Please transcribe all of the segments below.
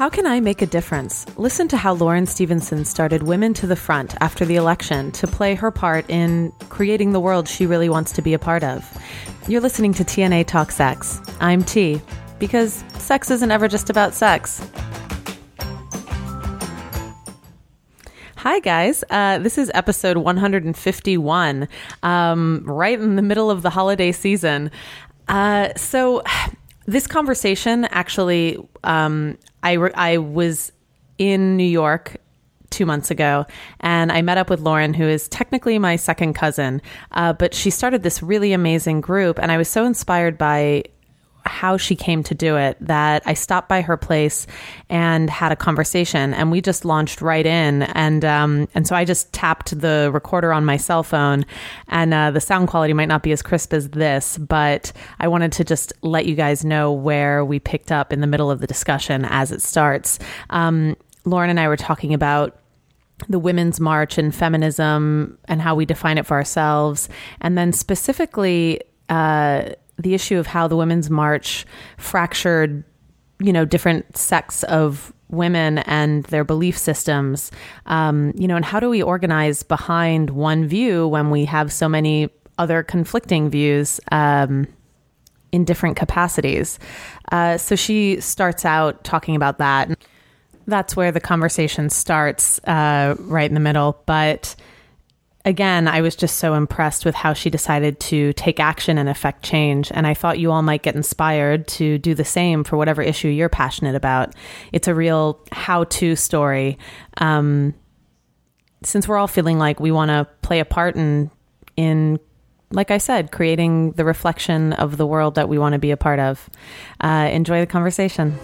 How can I make a difference? Listen to how Lauren Stephenson started Women to the Front after the election to play her part in creating the world she really wants to be a part of. You're listening to TNA Talk Sex. I'm T, because sex isn't ever just about sex. Hi, guys. Uh, this is episode 151, um, right in the middle of the holiday season. Uh, so, this conversation actually, um, I, re- I was in New York two months ago, and I met up with Lauren, who is technically my second cousin, uh, but she started this really amazing group, and I was so inspired by how she came to do it that I stopped by her place and had a conversation and we just launched right in and um, and so I just tapped the recorder on my cell phone and uh, the sound quality might not be as crisp as this but I wanted to just let you guys know where we picked up in the middle of the discussion as it starts um, Lauren and I were talking about the Women's March and feminism and how we define it for ourselves. And then specifically, uh, the issue of how the Women's March fractured, you know, different sects of women and their belief systems, um, you know, and how do we organize behind one view when we have so many other conflicting views um, in different capacities? Uh, so she starts out talking about that. That's where the conversation starts, uh, right in the middle. But again, I was just so impressed with how she decided to take action and affect change. And I thought you all might get inspired to do the same for whatever issue you're passionate about. It's a real how to story. Um, since we're all feeling like we want to play a part in, in, like I said, creating the reflection of the world that we want to be a part of. Uh, enjoy the conversation.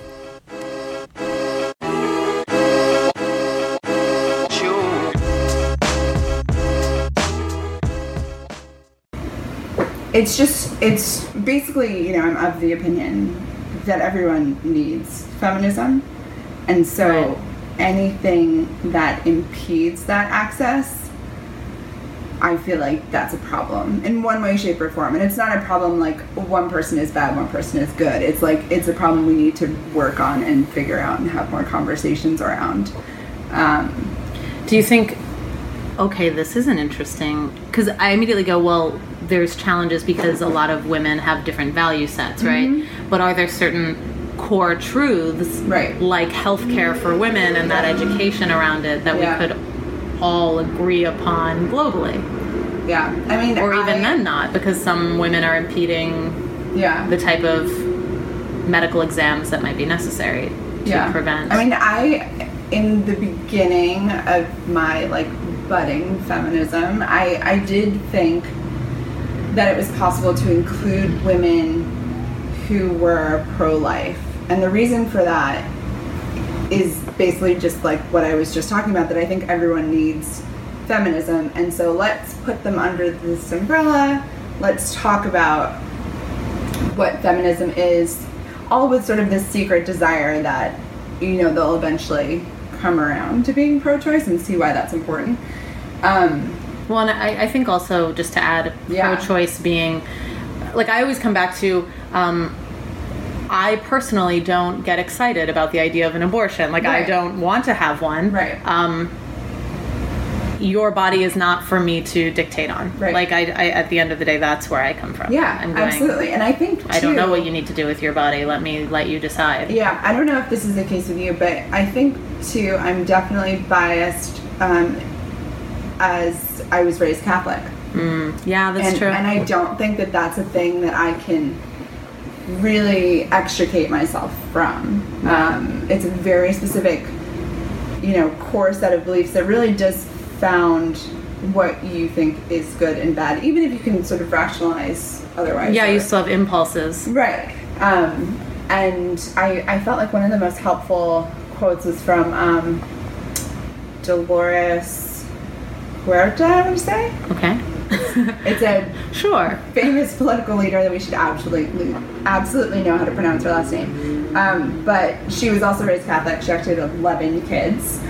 It's just it's basically you know i'm of the opinion that everyone needs feminism and so Right. anything that impedes that access i feel like that's a problem in one way shape or form and it's not a problem like one person is bad one person is good it's like it's a problem we need to work on and figure out and have more conversations around um, Do you think, okay, this isn't interesting? Because I immediately go, well, there's challenges because a lot of women have different value sets, right? Mm-hmm. But are there certain core truths, Right. like healthcare for women and that education around it, that Yeah. we could all agree upon globally? yeah i mean Or even I- then, not, because some women are impeding yeah the type of medical exams that might be necessary to prevent. I mean, I in the beginning of my like budding feminism, I I did think that it was possible to include women who were pro-life, and the reason for that is basically just like what I was just talking about. That I think everyone needs feminism, and so let's put them under this umbrella. Let's talk about what feminism is, all with sort of this secret desire that you know they'll eventually come around to being pro-choice and see why that's important. Um, Well, and I, I think also just to add Yeah. pro-choice being, like I always come back to, um, I personally don't get excited about the idea of an abortion. Like I don't want to have one. Right. Um, your body is not for me to dictate on. Right. Like I, I, at the end of the day, that's where I come from. yeah, going, absolutely. And I think I don't know what you need to do with your body. Let me let you decide. Yeah, I don't know if this is the case with you, but I think too, I'm definitely biased um, as I was raised Catholic. Yeah, that's and, true. and I don't think that that's a thing that I can really extricate myself from. Um, it's a very specific, you know, core set of beliefs that really just found what you think is good and bad, even if you can sort of rationalize otherwise. yeah, or- you still have impulses. Right. Um, and I, I felt like one of the most helpful quotes was from um, Dolores Huerta, I would say. Okay. It's a Sure. famous political leader that we should absolutely absolutely know how to pronounce her last name. Um, but she was also raised Catholic. She actually had 11 kids.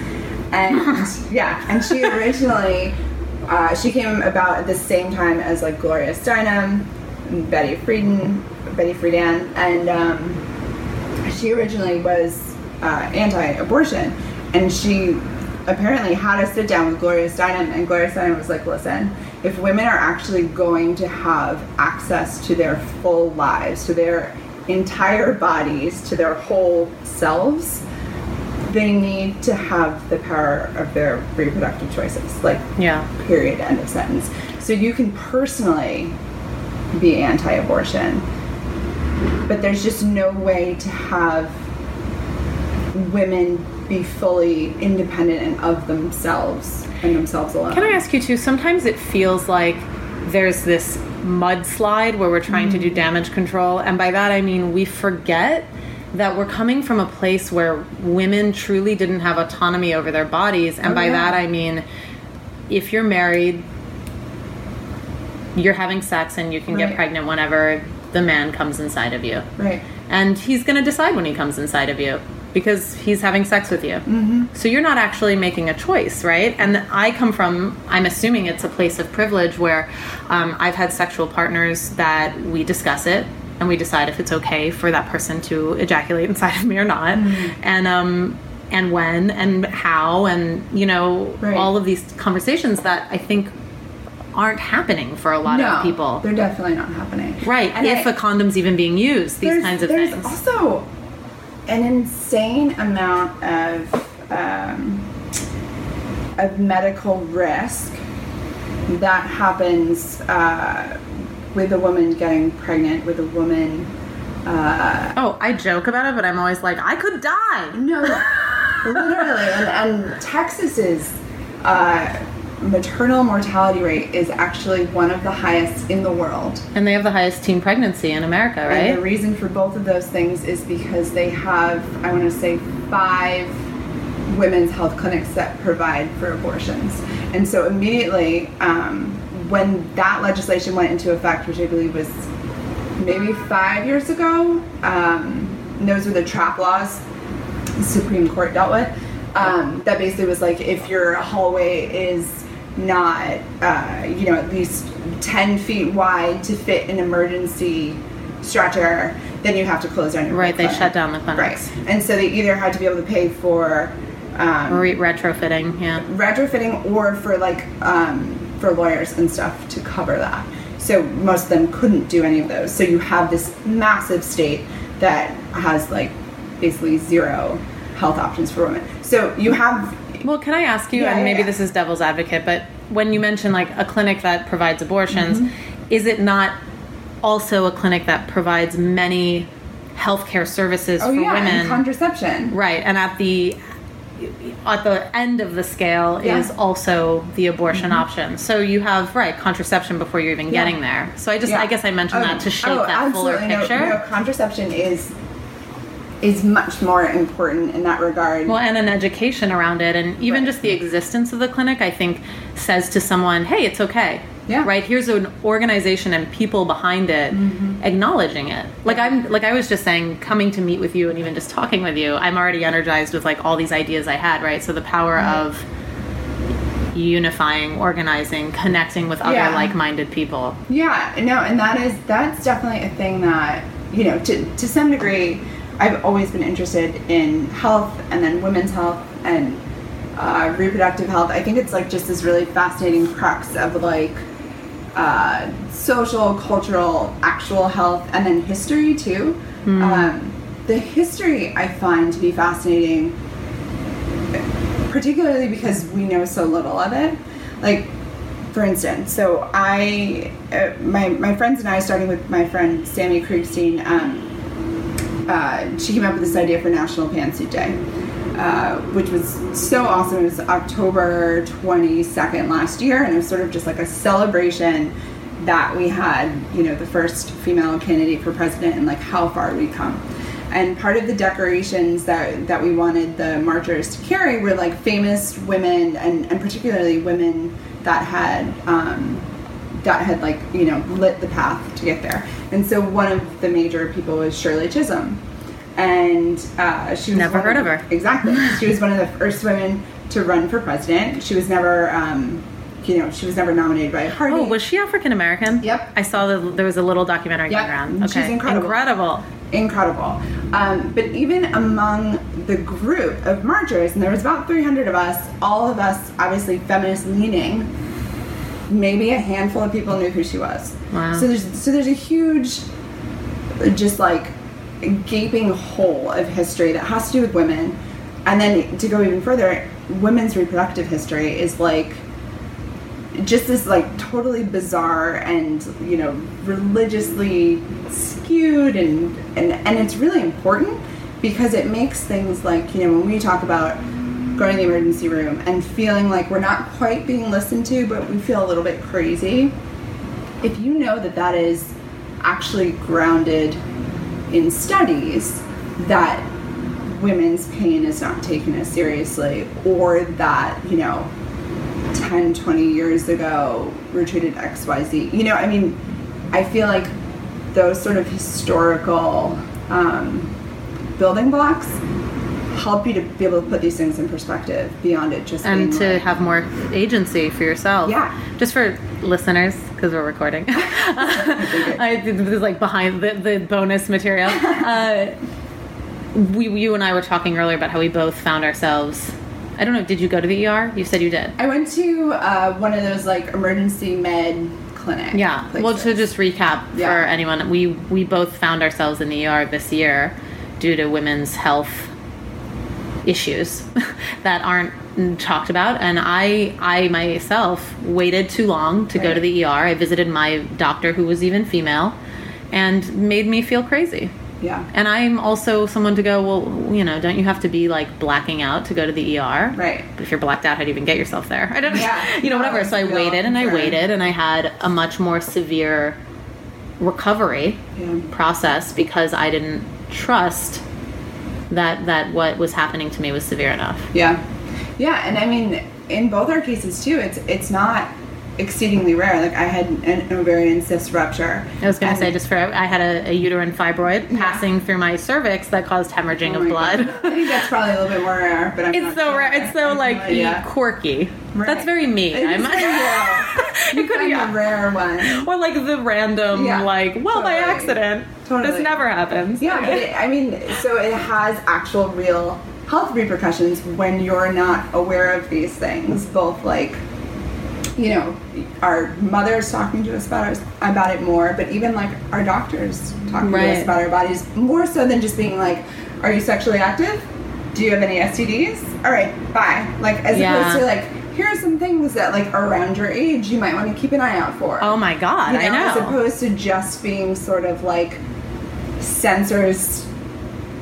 And yeah, and she originally uh, she came about at the same time as like Gloria Steinem, and Betty Friedan, Betty Friedan, and um, she originally was uh, anti-abortion, and she apparently had a sit down with Gloria Steinem, and Gloria Steinem was like, "Listen, if women are actually going to have access to their full lives, to their entire bodies, to their whole selves." They need to have the power of their reproductive choices. Like, Yeah. period, end of sentence. So you can personally be anti abortion, but there's just no way to have women be fully independent and of themselves and themselves alone. Can I ask you too? Sometimes it feels like there's this mudslide where we're trying to do mm-hmm. damage control, and by that I mean we forget that we're coming from a place where women truly didn't have autonomy over their bodies, and Oh, by yeah. that I mean if you're married, you're having sex and you can get pregnant whenever the man comes inside of you. Right. And he's going to decide when he comes inside of you because he's having sex with you. Mm-hmm. So you're not actually making a choice, right? And I come from, I'm assuming it's a place of privilege where um, I've had sexual partners that we discuss it and we decide if it's okay for that person to ejaculate inside of me or not. And, um, and when and how and you know Right. all of these conversations that I think aren't happening for a lot no, of people. They're definitely not happening. Right. And if I- a condom's even being used, these kinds of there's things. also an insane amount of um, of medical risk that happens uh, with a woman getting pregnant, with a woman. Uh, Oh, I joke about it, but I'm always like, I could die. no, literally, and, and is. uh, maternal mortality rate is actually one of the highest in the world. And they have the highest teen pregnancy in America, right? And the reason for both of those things is because they have, I want to say, five women's health clinics that provide for abortions. And so immediately, um, when that legislation went into effect, which I believe was maybe five years ago, um, those were the trap laws the Supreme Court dealt with. Um, that basically was like if your hallway is not, uh, you know, at least 10 feet wide to fit an emergency stretcher, then you have to close down your Right, they clinic. shut down the clinics. Right. And so they either had to be able to pay for um, Re- retrofitting, yeah. retrofitting or for like um, for lawyers and stuff to cover that. So most of them couldn't do any of those. So you have this massive state that has like basically zero health options for women. So you have Well, can I ask you, Yeah, and yeah, maybe yeah. this is devil's advocate, but when you mention like a clinic that provides abortions, Mm-hmm. is it not also a clinic that provides many healthcare services oh for yeah, women? and contraception. Right, and at the at the end of the scale is also the abortion option. So you have right contraception before you're even getting there. So I just. I guess I mentioned Oh, that to shape oh, that fuller absolutely. No- picture. No, contraception is is much more important in that regard. Well, and an education around it, and even Right. just the existence of the clinic, I think says to someone, "Hey, it's okay." Yeah. Right. Here's an organization and people behind it Mm-hmm. acknowledging it. Like I'm, like I was just saying, coming to meet with you and even just talking with you, I'm already energized with like all these ideas I had. Right. So the power of unifying, organizing, connecting with other Yeah. like-minded people. Yeah, no, and that is that's definitely a thing that you know to to some degree. I've always been interested in health and then women's health and uh, reproductive health. I think it's like just this really fascinating crux of like uh, social, cultural, actual health, and then history too. Um, the history I find to be fascinating particularly because we know so little of it. Like, for instance, so I, uh, my my friends and I, starting with my friend Sammy Kriegstein, um, uh, she came up with this idea for National Pantsuit Day, uh, which was so awesome. It was October twenty second last year, and it was sort of just like a celebration that we had, you know, the first female candidate for president, and like how far we've come. And part of the decorations that that we wanted the marchers to carry were like famous women, and, and particularly women that had um, that had like you know lit the path to get there. And so one of the major people was Shirley Chisholm, and uh, she was Never heard of her. Exactly, she was one of the first women to run for president. She was never, um, you know, she was never nominated by a party. Oh, was she African American? Yep. I saw that there was a little documentary Yep. going around. Okay. She's incredible. Incredible. incredible. Um, but even among the group of marchers, and there was about 300 of us, all of us obviously feminist leaning. Maybe a handful of people knew who she was. Wow. So there's so there's a huge, just like gaping hole of history that has to do with women, and then to go even further, women's reproductive history is like just this like totally bizarre and you know religiously skewed and and and it's really important because it makes things like you know when we talk about going to the emergency room and feeling like we're not quite being listened to but we feel a little bit crazy. If you know that that is actually grounded in studies that women's pain is not taken as seriously or that you know 10 20 years ago were treated xyz you know i mean i feel like those sort of historical um, building blocks help you to be able to put these things in perspective beyond it just and being to like, have more agency for yourself. Yeah. Just for listeners, because we're recording. I, this is like behind the, the bonus material. Uh, we, you and I were talking earlier about how we both found ourselves. I don't know. Did you go to the ER? You said you did. i went to uh, one of those like emergency med clinic Yeah. Well, to just recap Yeah. for anyone, we we both found ourselves in the ER this year due to women's health issues that aren't talked about and I I myself waited too long to go to the ER. I visited my doctor who was even female and made me feel crazy. yeah And I'm also someone to go, well, you know, don't you have to be like blacking out to go to the ER? Right. But if you're blacked out, how do you even get yourself there? I don't Yeah. you know, whatever. So I waited and I waited and I had a much more severe recovery Yeah. process because I didn't trust that that what was happening to me was severe enough. Yeah, yeah, and I mean, in both our cases too, it's it's not exceedingly rare. Like I had an ovarian cyst rupture. I was going to say just for I had a, a uterine fibroid passing through my cervix that caused hemorrhaging Oh of blood. God. I think that's probably a little bit more rare, but I'm It's not so sure. rare. It's so no like quirky. Right. That's very me. It I'm. You could find yeah. rare one. Or like the random, Yeah, like, well, by accident. Totally. This never happens. Yeah, but it, I mean, so it has actual real health repercussions when you're not aware of these things. Both like, you know, our mothers talking to us about us about it more, but even like our doctors talking to us about our bodies more so than just being like, "Are you sexually active? Do you have any STDs? All right, bye." Like as Yeah. opposed to like, here are some things that like around your age you might want to keep an eye out for. Oh my god, You know, I know. As opposed to just being sort of like censors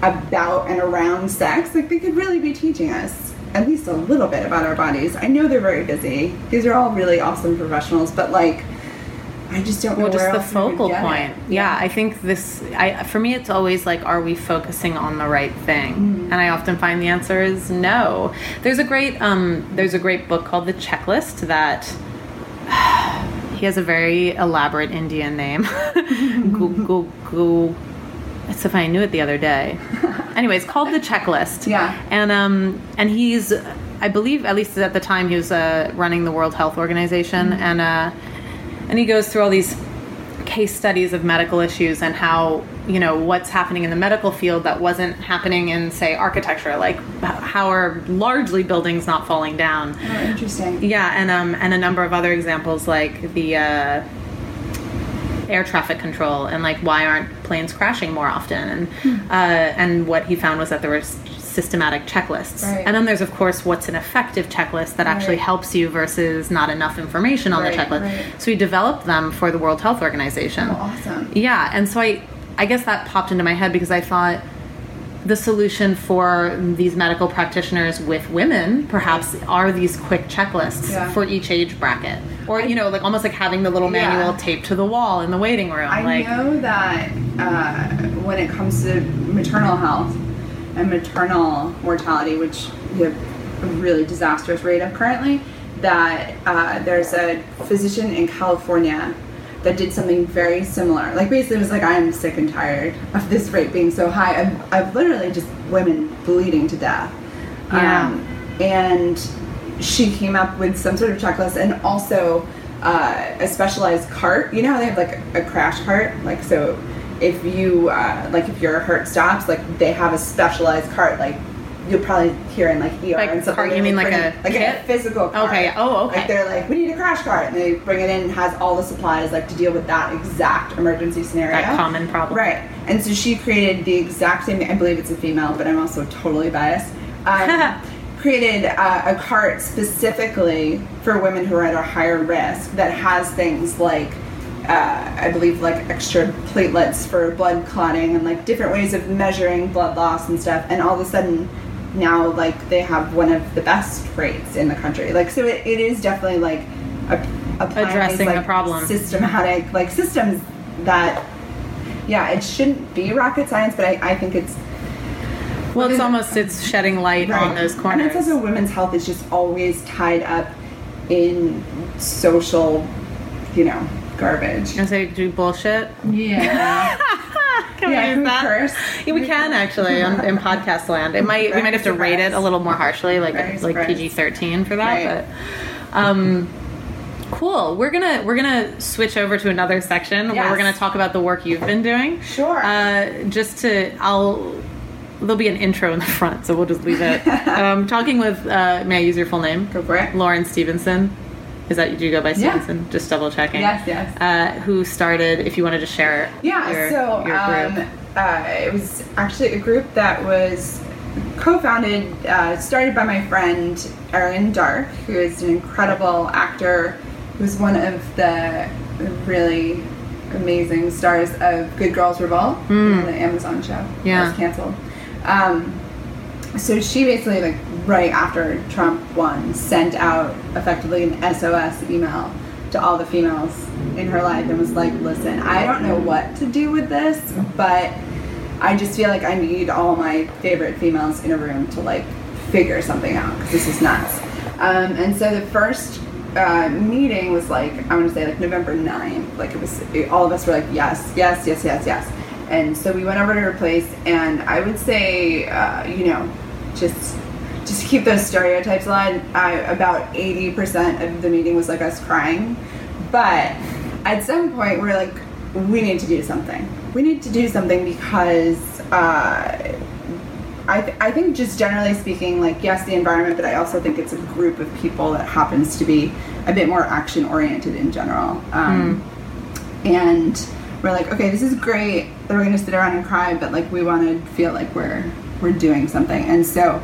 about and around sex, like they could really be teaching us at least a little bit about our bodies. I know they're very busy. These are all really awesome professionals, but like, I just don't know well, just the focal point. Yeah, I think this. I for me, it's always like, are we focusing on the right thing? Mm-hmm. And I often find the answer is no. There's a great um, there's a great book called The Checklist that. He has a very elaborate Indian name. Gu- It's so funny. I knew it the other day. Anyway, it's called The Checklist. Yeah. And um, and he's, I believe, at least at the time, he was uh, running the World Health Organization, Mm-hmm. and uh, and he goes through all these case studies of medical issues and how you know what's happening in the medical field that wasn't happening in say architecture like how are largely buildings not falling down Oh, interesting. yeah and um and a number of other examples like the uh air traffic control and like why aren't planes crashing more often and Hmm. uh and what he found was that there were s- systematic checklists Right. and then there's of course what's an effective checklist that actually Right. helps you versus not enough information on Right, the checklist so we developed them for the world health organization Oh, awesome. yeah, and so I, I guess that popped into my head because I thought the solution for these medical practitioners with women perhaps are these quick checklists Yeah. for each age bracket, or you know, like almost like having the little Yeah. manual taped to the wall in the waiting room. I like, know that uh, when it comes to maternal health and maternal mortality, which we have a really disastrous rate of currently, that uh, there's a physician in California that did something very similar. Like basically, it was like, I'm sick and tired of this rate being so high. I've, I've literally just women bleeding to death. Yeah. Um, and she came up with some sort of checklist and also uh, a specialized cart. You know how they have like a crash cart? Like, so if you uh, like if your heart stops, like they have a specialized cart, like you'll probably hear in like ER Like and stuff. cart, you mean like a like kit? a physical cart. Okay, oh, okay. Like they're like, we need a crash cart, and they bring it in and has all the supplies like to deal with that exact emergency scenario. That common problem. Right. And so she created the exact same. I believe it's a female, but I'm also totally biased. Um, created uh, a cart specifically for women who are at a higher risk that has things like. Uh, I believe like extra platelets for blood clotting and like different ways of measuring blood loss and stuff. And all of a sudden, now like they have one of the best rates in the country. Like so, it, it is definitely like a, Addressing these, the like, problem. systematic like systems that yeah, it shouldn't be rocket science, but I, I think it's Well, it's almost it's shedding light on those corners. And it's also women's health is just always tied up in social, you know, garbage. I say do bullshit. Yeah. Can Yeah, we use that? curse? Yeah, we can actually on, in podcast land. It might we might have to rate it a little more harshly, like Very like. PG thirteen for that. Right. But um, cool. We're gonna we're gonna switch over to another section where we're gonna talk about the work you've been doing. Sure. Uh, just to I'll. There'll be an intro in the front, so we'll just leave it. um, talking with, uh, may I use your full name? Go for it. Lauren Stephenson. Is that you? do you go by Yeah. Stephenson? Just double checking. Yes, yes. Uh, who started? If you wanted to share. It. Yeah, your, so your um, uh, it was actually a group that was co-founded, uh, started by my friend Erin Darke, who is an incredible actor, who's one of the really amazing stars of Good Girls Revolt, the Amazon show. that. Yeah. was canceled. Um, so she basically like right after Trump won sent out effectively an SOS email to all the females in her life and was like, "Listen, I don't know what to do with this, but I just feel like I need all my favorite females in a room to like figure something out because this is nuts." Um, and so the first uh, meeting was like I want to say like November 9th. Like it was it, all of us were like, "Yes, yes, yes, yes, yes." And so we went over to her place, and I would say, uh, you know, just just to keep those stereotypes alive. I, about eighty percent of the meeting was like us crying, but at some point we're like, we need to do something. We need to do something because uh, I th- I think just generally speaking, like yes, the environment, but I also think it's a group of people that happens to be a bit more action oriented in general. Um, and we're like, okay, this is great that we're gonna sit around and cry, but like we want to feel like we're we're doing something. And so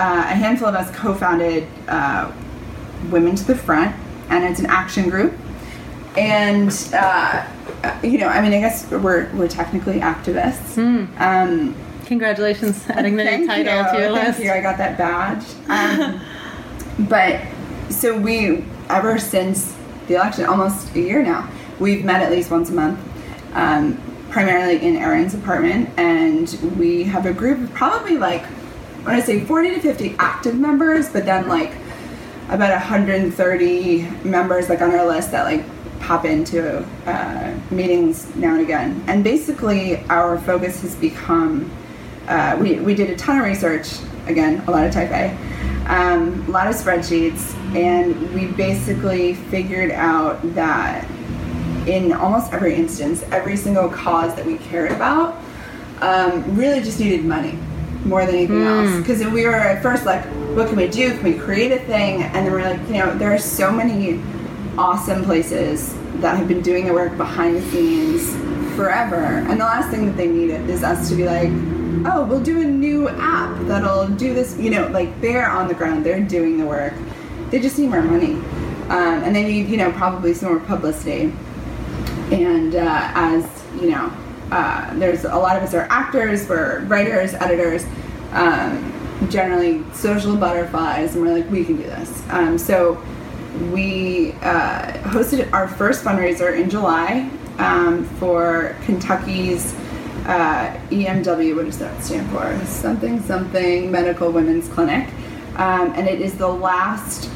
uh, a handful of us co-founded uh, Women to the Front, and it's an action group. And uh, you know, I mean, I guess we're we're technically activists. Um, Congratulations, adding the Thank title you. to your Thank list. you. I got that badge. Um, but so we, ever since the election, almost a year now, we've met at least once a month, um, primarily in Erin's apartment, and we have a group of probably like, I want to say 40 to 50 active members, but then like about 130 members like on our list that like pop into uh, meetings now and again. And basically, our focus has become uh, we, we did a ton of research, again, a lot of type A, um, a lot of spreadsheets, and we basically figured out that in almost every instance, every single cause that we cared about um, really just needed money more than anything else. Because we were at first like, what can we do? Can we create a thing? And then we're like, you know, there are so many awesome places that have been doing the work behind the scenes forever. And the last thing that they need is us to be like, oh, we'll do a new app that'll do this. You know, like they're on the ground, they're doing the work. They just need more money. Um, and they need, you know, probably some more publicity and uh, as you know uh, there's a lot of us are actors we're writers editors um, generally social butterflies and we're like we can do this um, so we uh, hosted our first fundraiser in july um, for kentucky's uh, emw what does that stand for something something medical women's clinic um, and it is the last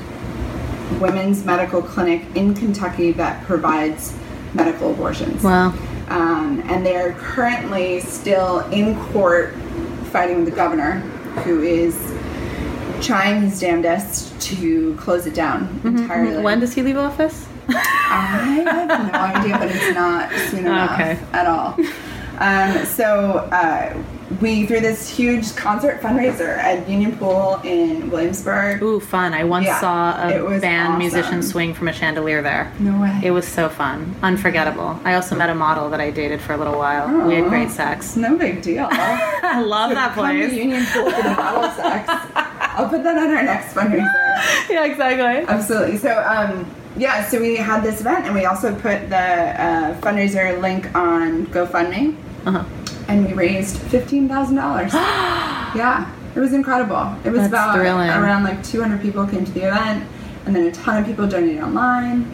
women's medical clinic in Kentucky that provides medical abortions. Wow. Um, and they're currently still in court fighting with the governor, who is trying his damnedest to close it down entirely. When does he leave office? I have no idea, but it's not soon enough Okay. at all. Um, so uh, we threw this huge concert fundraiser at Union Pool in Williamsburg. Ooh, fun! I once Yeah, saw a band awesome. musician swing from a chandelier there. No way. It was so fun, unforgettable. I also met a model that I dated for a little while. We had great sex. no big deal. I love that Come to place. Union Pool for the bottle sex. I'll put that on our next fundraiser. yeah, exactly. Absolutely. So, um, yeah, so we had this event, and we also put the uh, fundraiser link on GoFundMe, Uh-huh. and we raised fifteen thousand dollars. yeah, it was incredible. It was That's about thrilling. around like two hundred people came to the event, and then a ton of people donated online,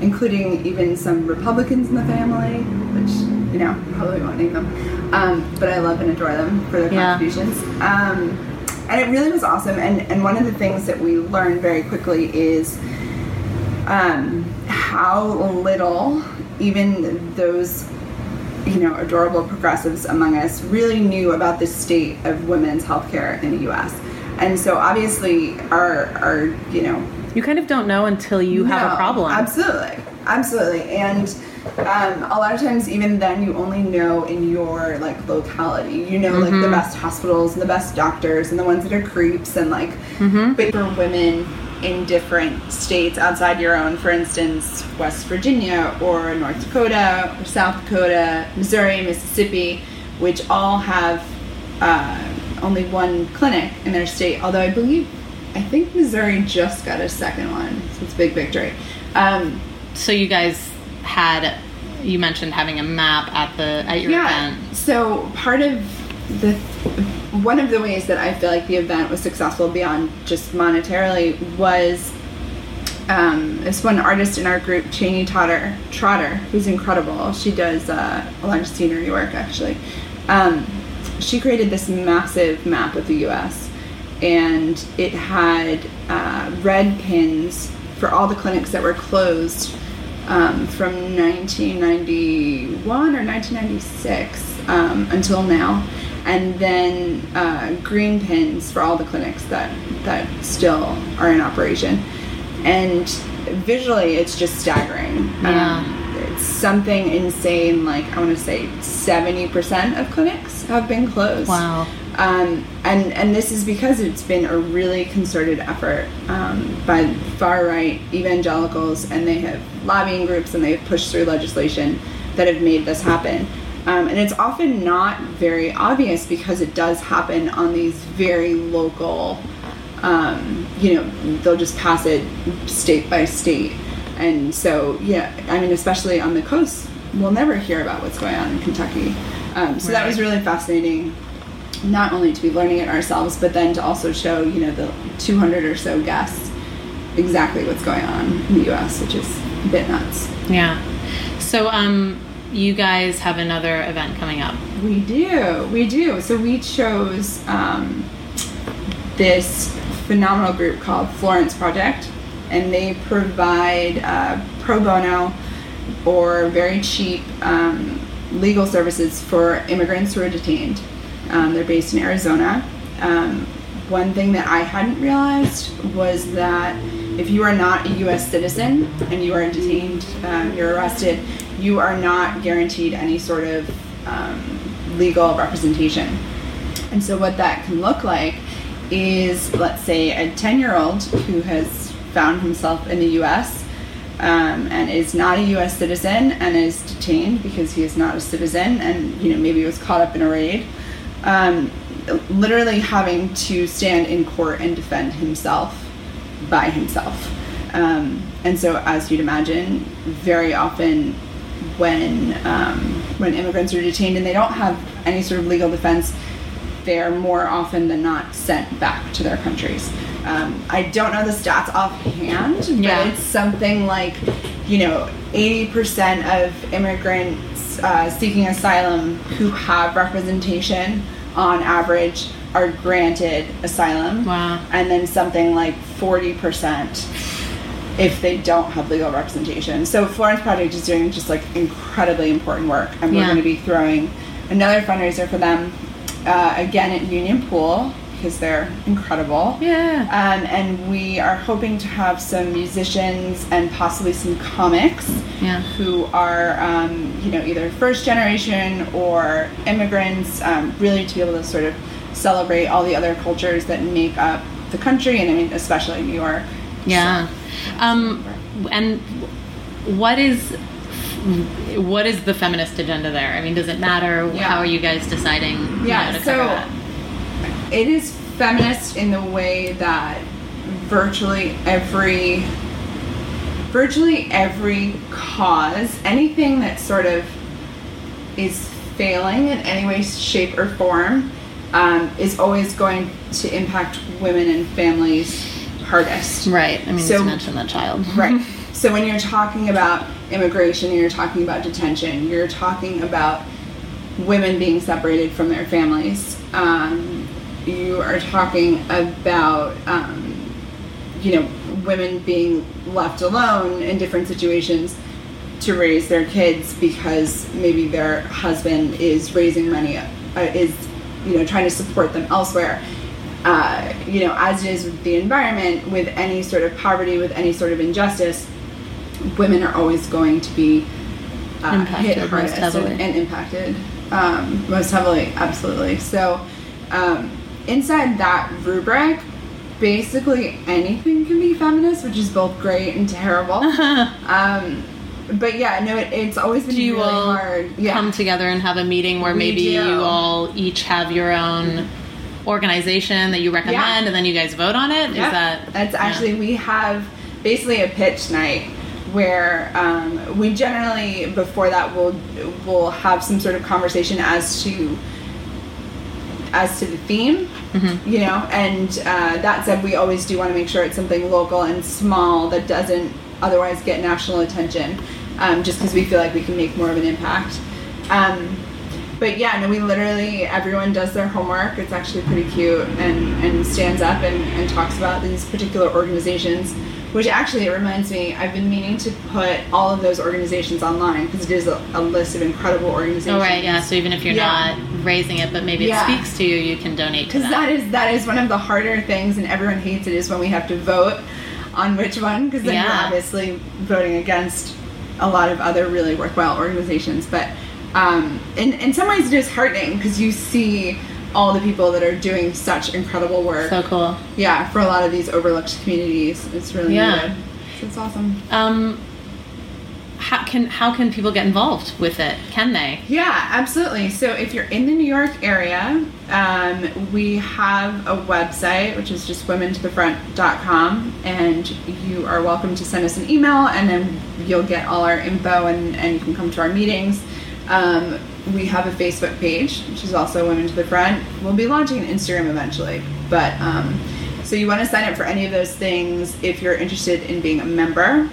including even some Republicans in the family, which you know probably won't name them, um, but I love and adore them for their Yeah. contributions. Um, and it really was awesome. And and one of the things that we learned very quickly is um, how little even those you know adorable progressives among us really knew about the state of women's healthcare in the U.S. And so obviously our our you know You kind of don't know until you have a problem. Absolutely, absolutely, and um, a lot of times, even then, you only know in your like locality. You know, like Mm-hmm. the best hospitals and the best doctors and the ones that are creeps and like. Mm-hmm. But for women in different states outside your own, for instance, West Virginia or North Dakota or South Dakota, Missouri, Mississippi, which all have uh, only one clinic in their state. Although I believe, I think Missouri just got a second one, so it's a big victory. Um, So you guys had you mentioned having a map at the at your event. So part of the one of the ways that I feel like the event was successful beyond just monetarily was um, this one artist in our group, Cheney Trotter, Trotter, who's incredible. She does uh, a lot of scenery work actually. Um, she created this massive map of the U.S. and it had uh, red pins for all the clinics that were closed um, from 1991 or 1996 um, until now, and then uh, green pins for all the clinics that that still are in operation. And visually, it's just staggering. Yeah. Um, it's something insane. Like I want to say, 70% of clinics have been closed. Wow. Um, and and this is because it's been a really concerted effort um, by far right evangelicals, and they have lobbying groups and they've pushed through legislation that have made this happen. Um, and it's often not very obvious because it does happen on these very local. Um, you know, they'll just pass it state by state, and so yeah, I mean, especially on the coast, we'll never hear about what's going on in Kentucky. Um, so that was really fascinating not only to be learning it ourselves, but then to also show, you know, the 200 or so guests exactly what's going on in the U.S., which is a bit nuts. Yeah. So um you guys have another event coming up. We do, we do. So we chose um, this phenomenal group called Florence Project, and they provide uh, pro bono or very cheap um, legal services for immigrants who are detained. Um, they're based in Arizona. Um, one thing that I hadn't realized was that if you are not a U.S. citizen and you are detained, um, you're arrested, you are not guaranteed any sort of um, legal representation. And so, what that can look like is, let's say, a 10 year old who has found himself in the US um, and is not a US citizen and is detained because he is not a citizen and, you know, maybe was caught up in a raid. Um, literally having to stand in court and defend himself by himself. Um, and so, as you'd imagine, very often when um, when immigrants are detained and they don't have any sort of legal defense, they are more often than not sent back to their countries. Um, I don't know the stats offhand, but Yeah. it's something like, you know, 80% of immigrants uh, seeking asylum who have representation on average are granted asylum. Wow. And then something like 40% if they don't have legal representation. So Florence Project is doing just like incredibly important work, and we're Yeah. going to be throwing another fundraiser for them uh, again at Union Pool because they're incredible. Yeah. Um, and we are hoping to have some musicians and possibly some comics Yeah. who are, um, you know, either first generation or immigrants, um, really to be able to sort of celebrate all the other cultures that make up the country, and I mean, especially New York. Yeah. Um, and what is what is the feminist agenda there? I mean, does it matter? Yeah. How are you guys deciding? Yeah, so-? It is feminist in the way that virtually every virtually every cause, anything that sort of is failing in any way, shape, or form, um, is always going to impact women and families hardest. right. I mean, So- to mention that child. Right. So when you're talking about immigration, you're talking about detention, you're talking about women being separated from their families. Um, you are talking about, um, you know, women being left alone in different situations to raise their kids because maybe their husband is raising money, uh, is, you know, trying to support them elsewhere. Uh, you know, as it is with the environment, with any sort of poverty, with any sort of injustice, women are always going to be uh, Impacted hit hardest and, and impacted um, most heavily. Absolutely. So, um, inside that rubric, basically anything can be feminist, which is both great and terrible. um, but yeah, no, it, it's always been Do you really all hard. Yeah. come together and have a meeting where We maybe do. you all each have your own organization that you recommend, Yeah. and then you guys vote on it? Is Yep. that that's yeah. actually we have basically a pitch night where um, we generally before that we'll we'll have some sort of conversation as to as to the theme Mm-hmm. you know and uh, that said we always do want to make sure it's something local and small that doesn't otherwise get national attention um, just because we feel like we can make more of an impact um, but yeah, no, we literally everyone does their homework. It's actually pretty cute and and stands up and, and talks about these particular organizations. Which actually, it reminds me, I've been meaning to put all of those organizations online because it is a, a list of incredible organizations. Oh right, yeah. So even if you're Yeah. not raising it, but maybe Yeah. it speaks to you, you can donate to Because that is that is one of the harder things, and everyone hates it. Is when we have to vote on which one, because then you're obviously voting against a lot of other really worthwhile organizations. But um, in in some ways, it is heartening because you see all the people that are doing such incredible work. so cool. yeah, for a lot of these overlooked communities, it's really Yeah. So it's awesome. Um, how can how can people get involved with it? Can they? Yeah, absolutely. So if you're in the New York area, um, we have a website, which is just womentothefront.com, and you are welcome to send us an email, and then you'll get all our info, and, and you can come to our meetings. Um, we have a Facebook page, which is also Women to the Front. We'll be launching an Instagram eventually, but um, so you want to sign up for any of those things if you're interested in being a member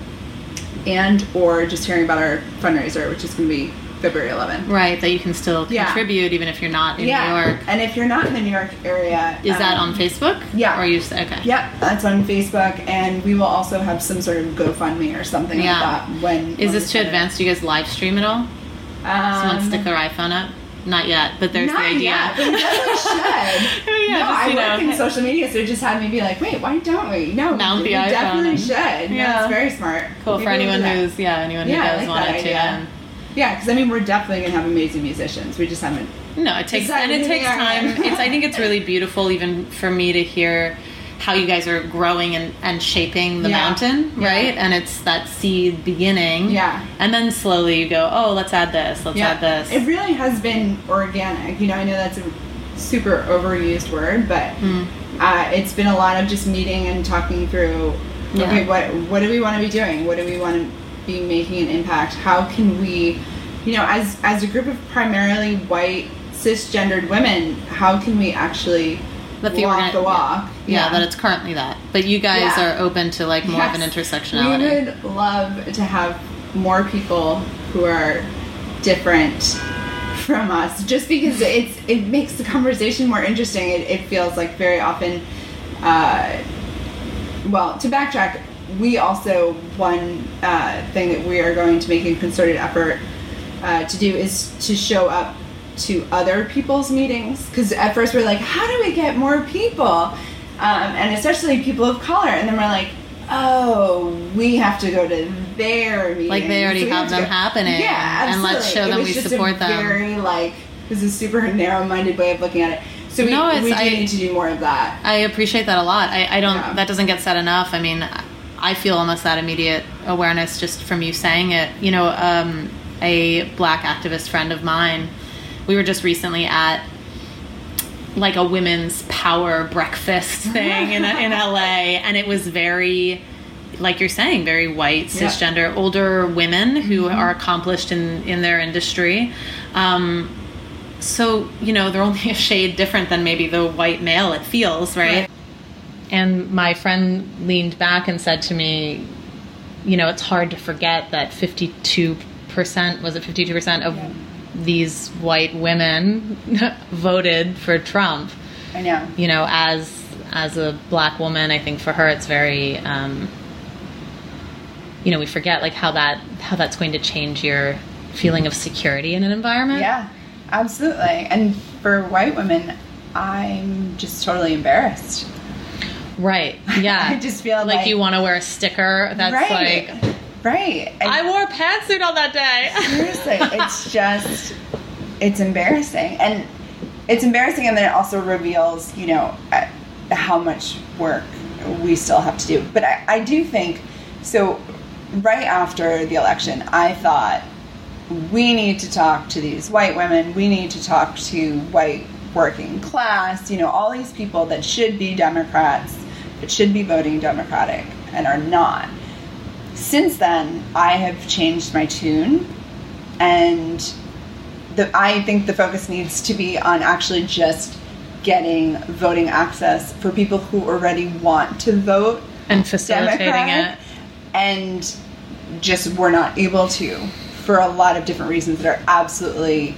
and or just hearing about our fundraiser, which is going to be February 11th. Right, that you can still Yeah. contribute even if you're not in yeah, New York. and if you're not in the New York area, Is that um, on Facebook? yeah. Or you okay? Yep, that's on Facebook, and we will also have some sort of GoFundMe or something Yeah. like that. When Is when this too advanced? Do you guys live stream at all? Someone Um, stick their iPhone up? Not yet, but there's not the idea. Yet, but definitely should. Yeah, no, just, I work know, in social media, so it just had me be like, wait, why don't we? No, Mount we iPhone definitely should. Yeah, Yeah. it's very smart. Cool Maybe for anyone who's yeah, anyone who Yeah, does like want it to. idea. Yeah, because I mean, we're definitely gonna have amazing musicians. We just haven't. no, it takes and it takes time. It's I think it's really beautiful even for me to hear how you guys are growing and, and shaping the Yeah. mountain, Yeah. right? And it's that seed beginning. Yeah. And then slowly you go, Oh, let's add this, let's Yeah, add this. It really has been organic. You know, I know that's a super overused word, but Hmm. uh, it's been a lot of just meeting and talking through. Yeah. Okay, what what do we want to be doing? What do we want to be making an impact? How can we, you know, as as a group of primarily white cisgendered women, how can we actually the walk the walk? Yeah, that it's currently that. But you guys Yeah. are open to like more of an intersectionality. We would love to have more people who are different from us, just because it's it makes the conversation more interesting. It, it feels like very often. Uh, well, to backtrack, we also one uh, thing that we are going to make a concerted effort uh, to do is to show up to other people's meetings because at first we're like, how do we get more people? Um, and especially people of color. And then we're like, oh, we have to go to their meetings. Like they already So we have them go- happening, Yeah, and let's absolutely. show It them was we just a support them. Very like this is super narrow-minded way of looking at it. So we, No, we do I- need to do more of that. I appreciate that a lot. I, I don't. Yeah. That doesn't get said enough. I mean, I feel almost that immediate awareness just from you saying it. You know, um, a black activist friend of mine. We were just recently at like a women's power breakfast thing in in LA, and it was very. Like you're saying, very white, Yeah. cisgender, older women who are accomplished in, in their industry. Um, so, you know, they're only a shade different than maybe the white male it feels, right? Right. And my friend leaned back and said to me, you know, it's hard to forget that 52%, was it 52% of Yeah. These white women voted for Trump. I know. You know, as as a black woman, I think for her it's very um, you know, we forget like how that how that's going to change your feeling of security in an environment. Yeah, absolutely. And for white women, I'm just totally embarrassed. Right. Yeah. I just feel like, like- you want to wear a sticker that's right. like right. And I wore a pantsuit on that day. seriously, it's just it's embarrassing, and it's embarrassing, and then it also reveals, you know, uh, how much work we still have to do. But I, I do think so. Right after the election, I thought we need to talk to these white women. We need to talk to white working class. You know, all these people that should be Democrats, that should be voting Democratic, and are not. Since then, I have changed my tune, and the, I think the focus needs to be on actually just getting voting access for people who already want to vote and facilitating Democratic, it. and just were not able to for a lot of different reasons that are absolutely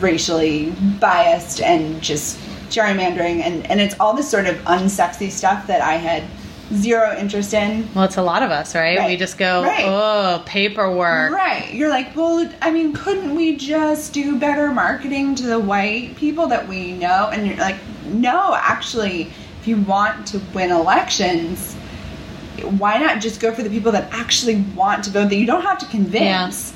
racially biased and just gerrymandering and, and it's all this sort of unsexy stuff that I had zero interest in. Well, it's a lot of us, right? Right. We just go, Right. oh, paperwork. Right. You're like, well, I mean, couldn't we just do better marketing to the white people that we know? And you're like, no, actually, if you want to win elections, why not just go for the people that actually want to vote that you don't have to convince?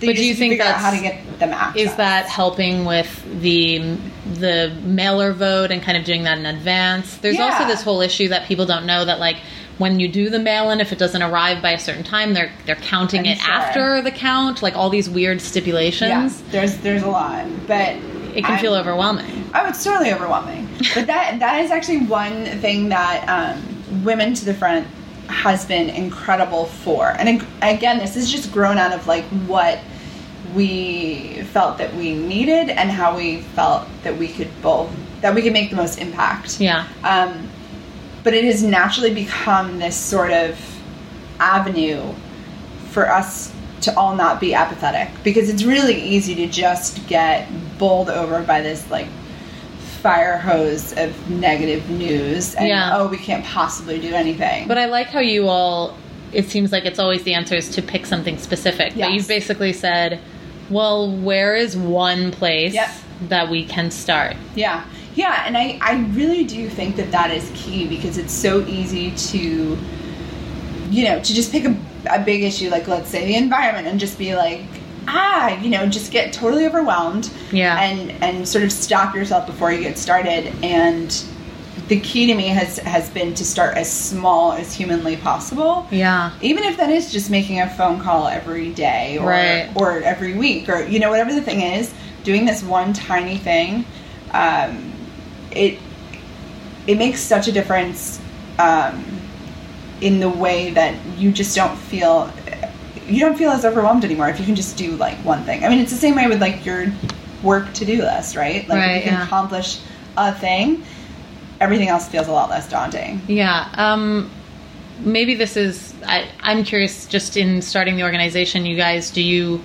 That But do you think that's- how to get them access? Is that helping with the the mailer vote and kind of doing that in advance? There's Yeah. also this whole issue that people don't know that like when you do the mail in, if it doesn't arrive by a certain time, they're they're counting I'm it sure. after the count, like all these weird stipulations. Yes, there's there's a lot, but It can I'm- feel overwhelming. Oh, it's totally overwhelming. but that that is actually one thing that um, Women to the Front has been incredible for. And again, this is just grown out of like what we felt that we needed and how we felt that we could both that we could make the most impact. Yeah. Um, but it has naturally become this sort of avenue for us to all not be apathetic because it's really easy to just get bowled over by this like fire hose of negative news and Yeah. oh we can't possibly do anything But I like how you all. It seems like it's always the answer is to pick something specific. But you've basically said, well, where is one place Yep. that we can start? Yeah, yeah, and I, I really do think that that is key because it's so easy to, you know, to just pick a, a big issue like let's say the environment and just be like, ah, you know, just get totally overwhelmed. Yeah. And and sort of stop yourself before you get started. And the key to me has has been to start as small as humanly possible. Yeah. Even if that is just making a phone call every day or Right. or every week or you know whatever the thing is, doing this one tiny thing, um, it it makes such a difference um, in the way that you just don't feel you don't feel as overwhelmed anymore if you can just do like one thing. I mean, it's the same way with like your work to do list, right? Like Right, if you can yeah. accomplish a thing, everything else feels a lot less daunting. Yeah. Um, maybe this is. I, I'm curious. Just in starting the organization, you guys, do you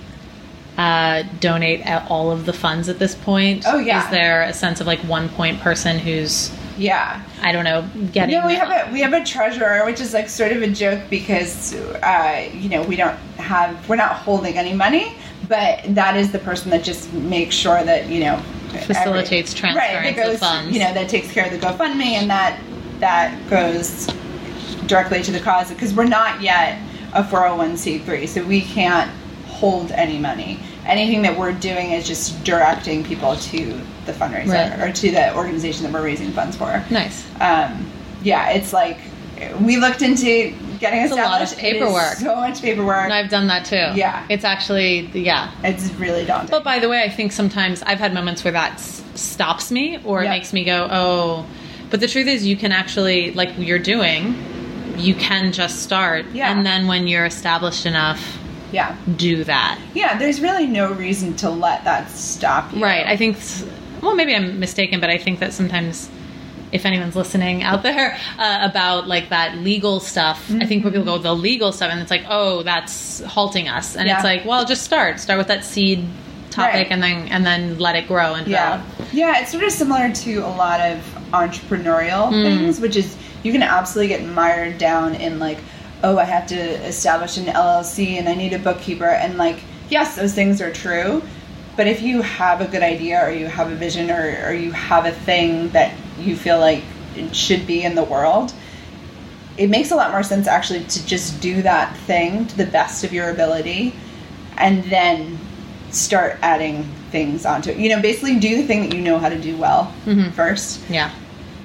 uh, donate at all of the funds at this point? Oh, yeah. Is there a sense of like one point person who's Yeah. I don't know getting? No, we have a we have a treasurer, which is like sort of a joke because uh, you know we don't have we're not holding any money, but that is the person that just makes sure that you know Facilitates transference that of funds. You know that takes care of the GoFundMe and that that goes directly to the cause because we're not yet a 401c3, so we can't hold any money. Anything that we're doing is just directing people to the fundraiser Right. or to the organization that we're raising funds for. Nice. Um, yeah, it's like we looked into getting It's a lot of established. Paperwork. so much paperwork. And I've done that too. Yeah. It's actually, yeah. It's really daunting. But by the way, I think sometimes I've had moments where that s- stops me or it makes me go, oh. But the truth is, you can actually, like you're doing, you can just start. Yeah. And then when you're established enough, yeah, do that. yeah. There's really no reason to let that stop you. Right. I think, well, maybe I'm mistaken, but I think that sometimes. If anyone's listening out there uh, about like that legal stuff, I think when people go the legal stuff, and it's like, oh, that's halting us, and Yeah. it's like, well, just start, start with that seed topic, Right. and then and then let it grow and Yeah, develop. yeah. It's sort of similar to a lot of entrepreneurial Hmm. things, which is you can absolutely get mired down in like, oh, I have to establish an LLC and I need a bookkeeper, and like, yes, those things are true. But if you have a good idea or you have a vision or, or you have a thing that you feel like it should be in the world, it makes a lot more sense actually to just do that thing to the best of your ability and then start adding things onto it. You know, basically do the thing that you know how to do well Mm-hmm. first Yeah.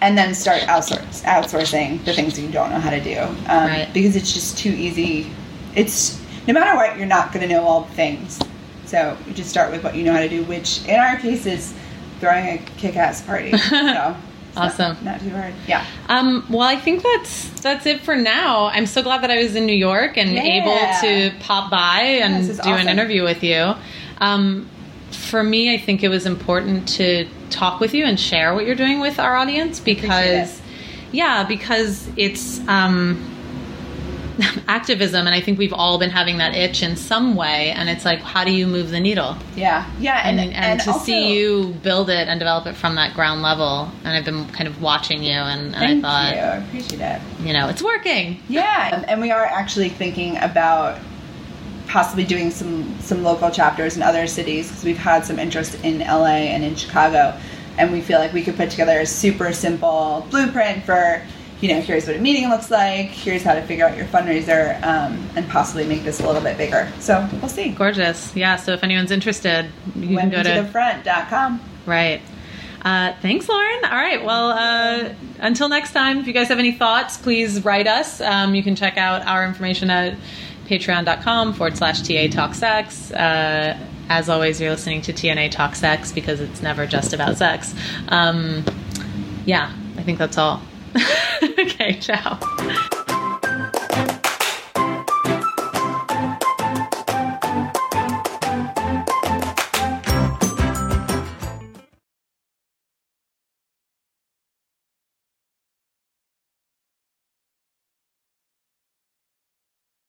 and then start outsource, outsourcing the things that you don't know how to do. Um, Right. Because it's just too easy. It's no matter what, you're not going to know all the things. So you just start with what you know how to do, which in our case is throwing a kick-ass party. So not- Awesome. Not, too hard. Yeah. Um, well, I think that's that's it for now. I'm so glad that I was in New York and Yeah. able to pop by and This do is an interview with you. Um, for me, I think it was important to talk with you and share what you're doing with our audience because, yeah, because it's um, activism, and I think we've all been having that itch in some way. And it's like, how do you move the needle? Yeah. Yeah. And, And, and, to also- see you build it and develop it from that ground level, and I've been kind of watching you, and, and Thank I thought, you. I appreciate it. you know, it's working. Yeah, and we are actually thinking about possibly doing some some local chapters in other cities because we've had some interest in LA and in Chicago, and we feel like we could put together a super simple blueprint for. You know, here's what a meeting looks like. Here's how to figure out your fundraiser, um, and possibly make this a little bit bigger. So we'll see. Gorgeous. Yeah. So if anyone's interested, you can go to WomenToTheFront.com. right. Uh, thanks, Lauren. All right. Well, uh, until next time, if you guys have any thoughts, please write us. Um, you can check out our information at patreon.com forward slash TA Talk Sex. Uh, as always, you're listening to TNA Talk Sex because it's never just about sex. Um, yeah, I think that's all. okay, ciao.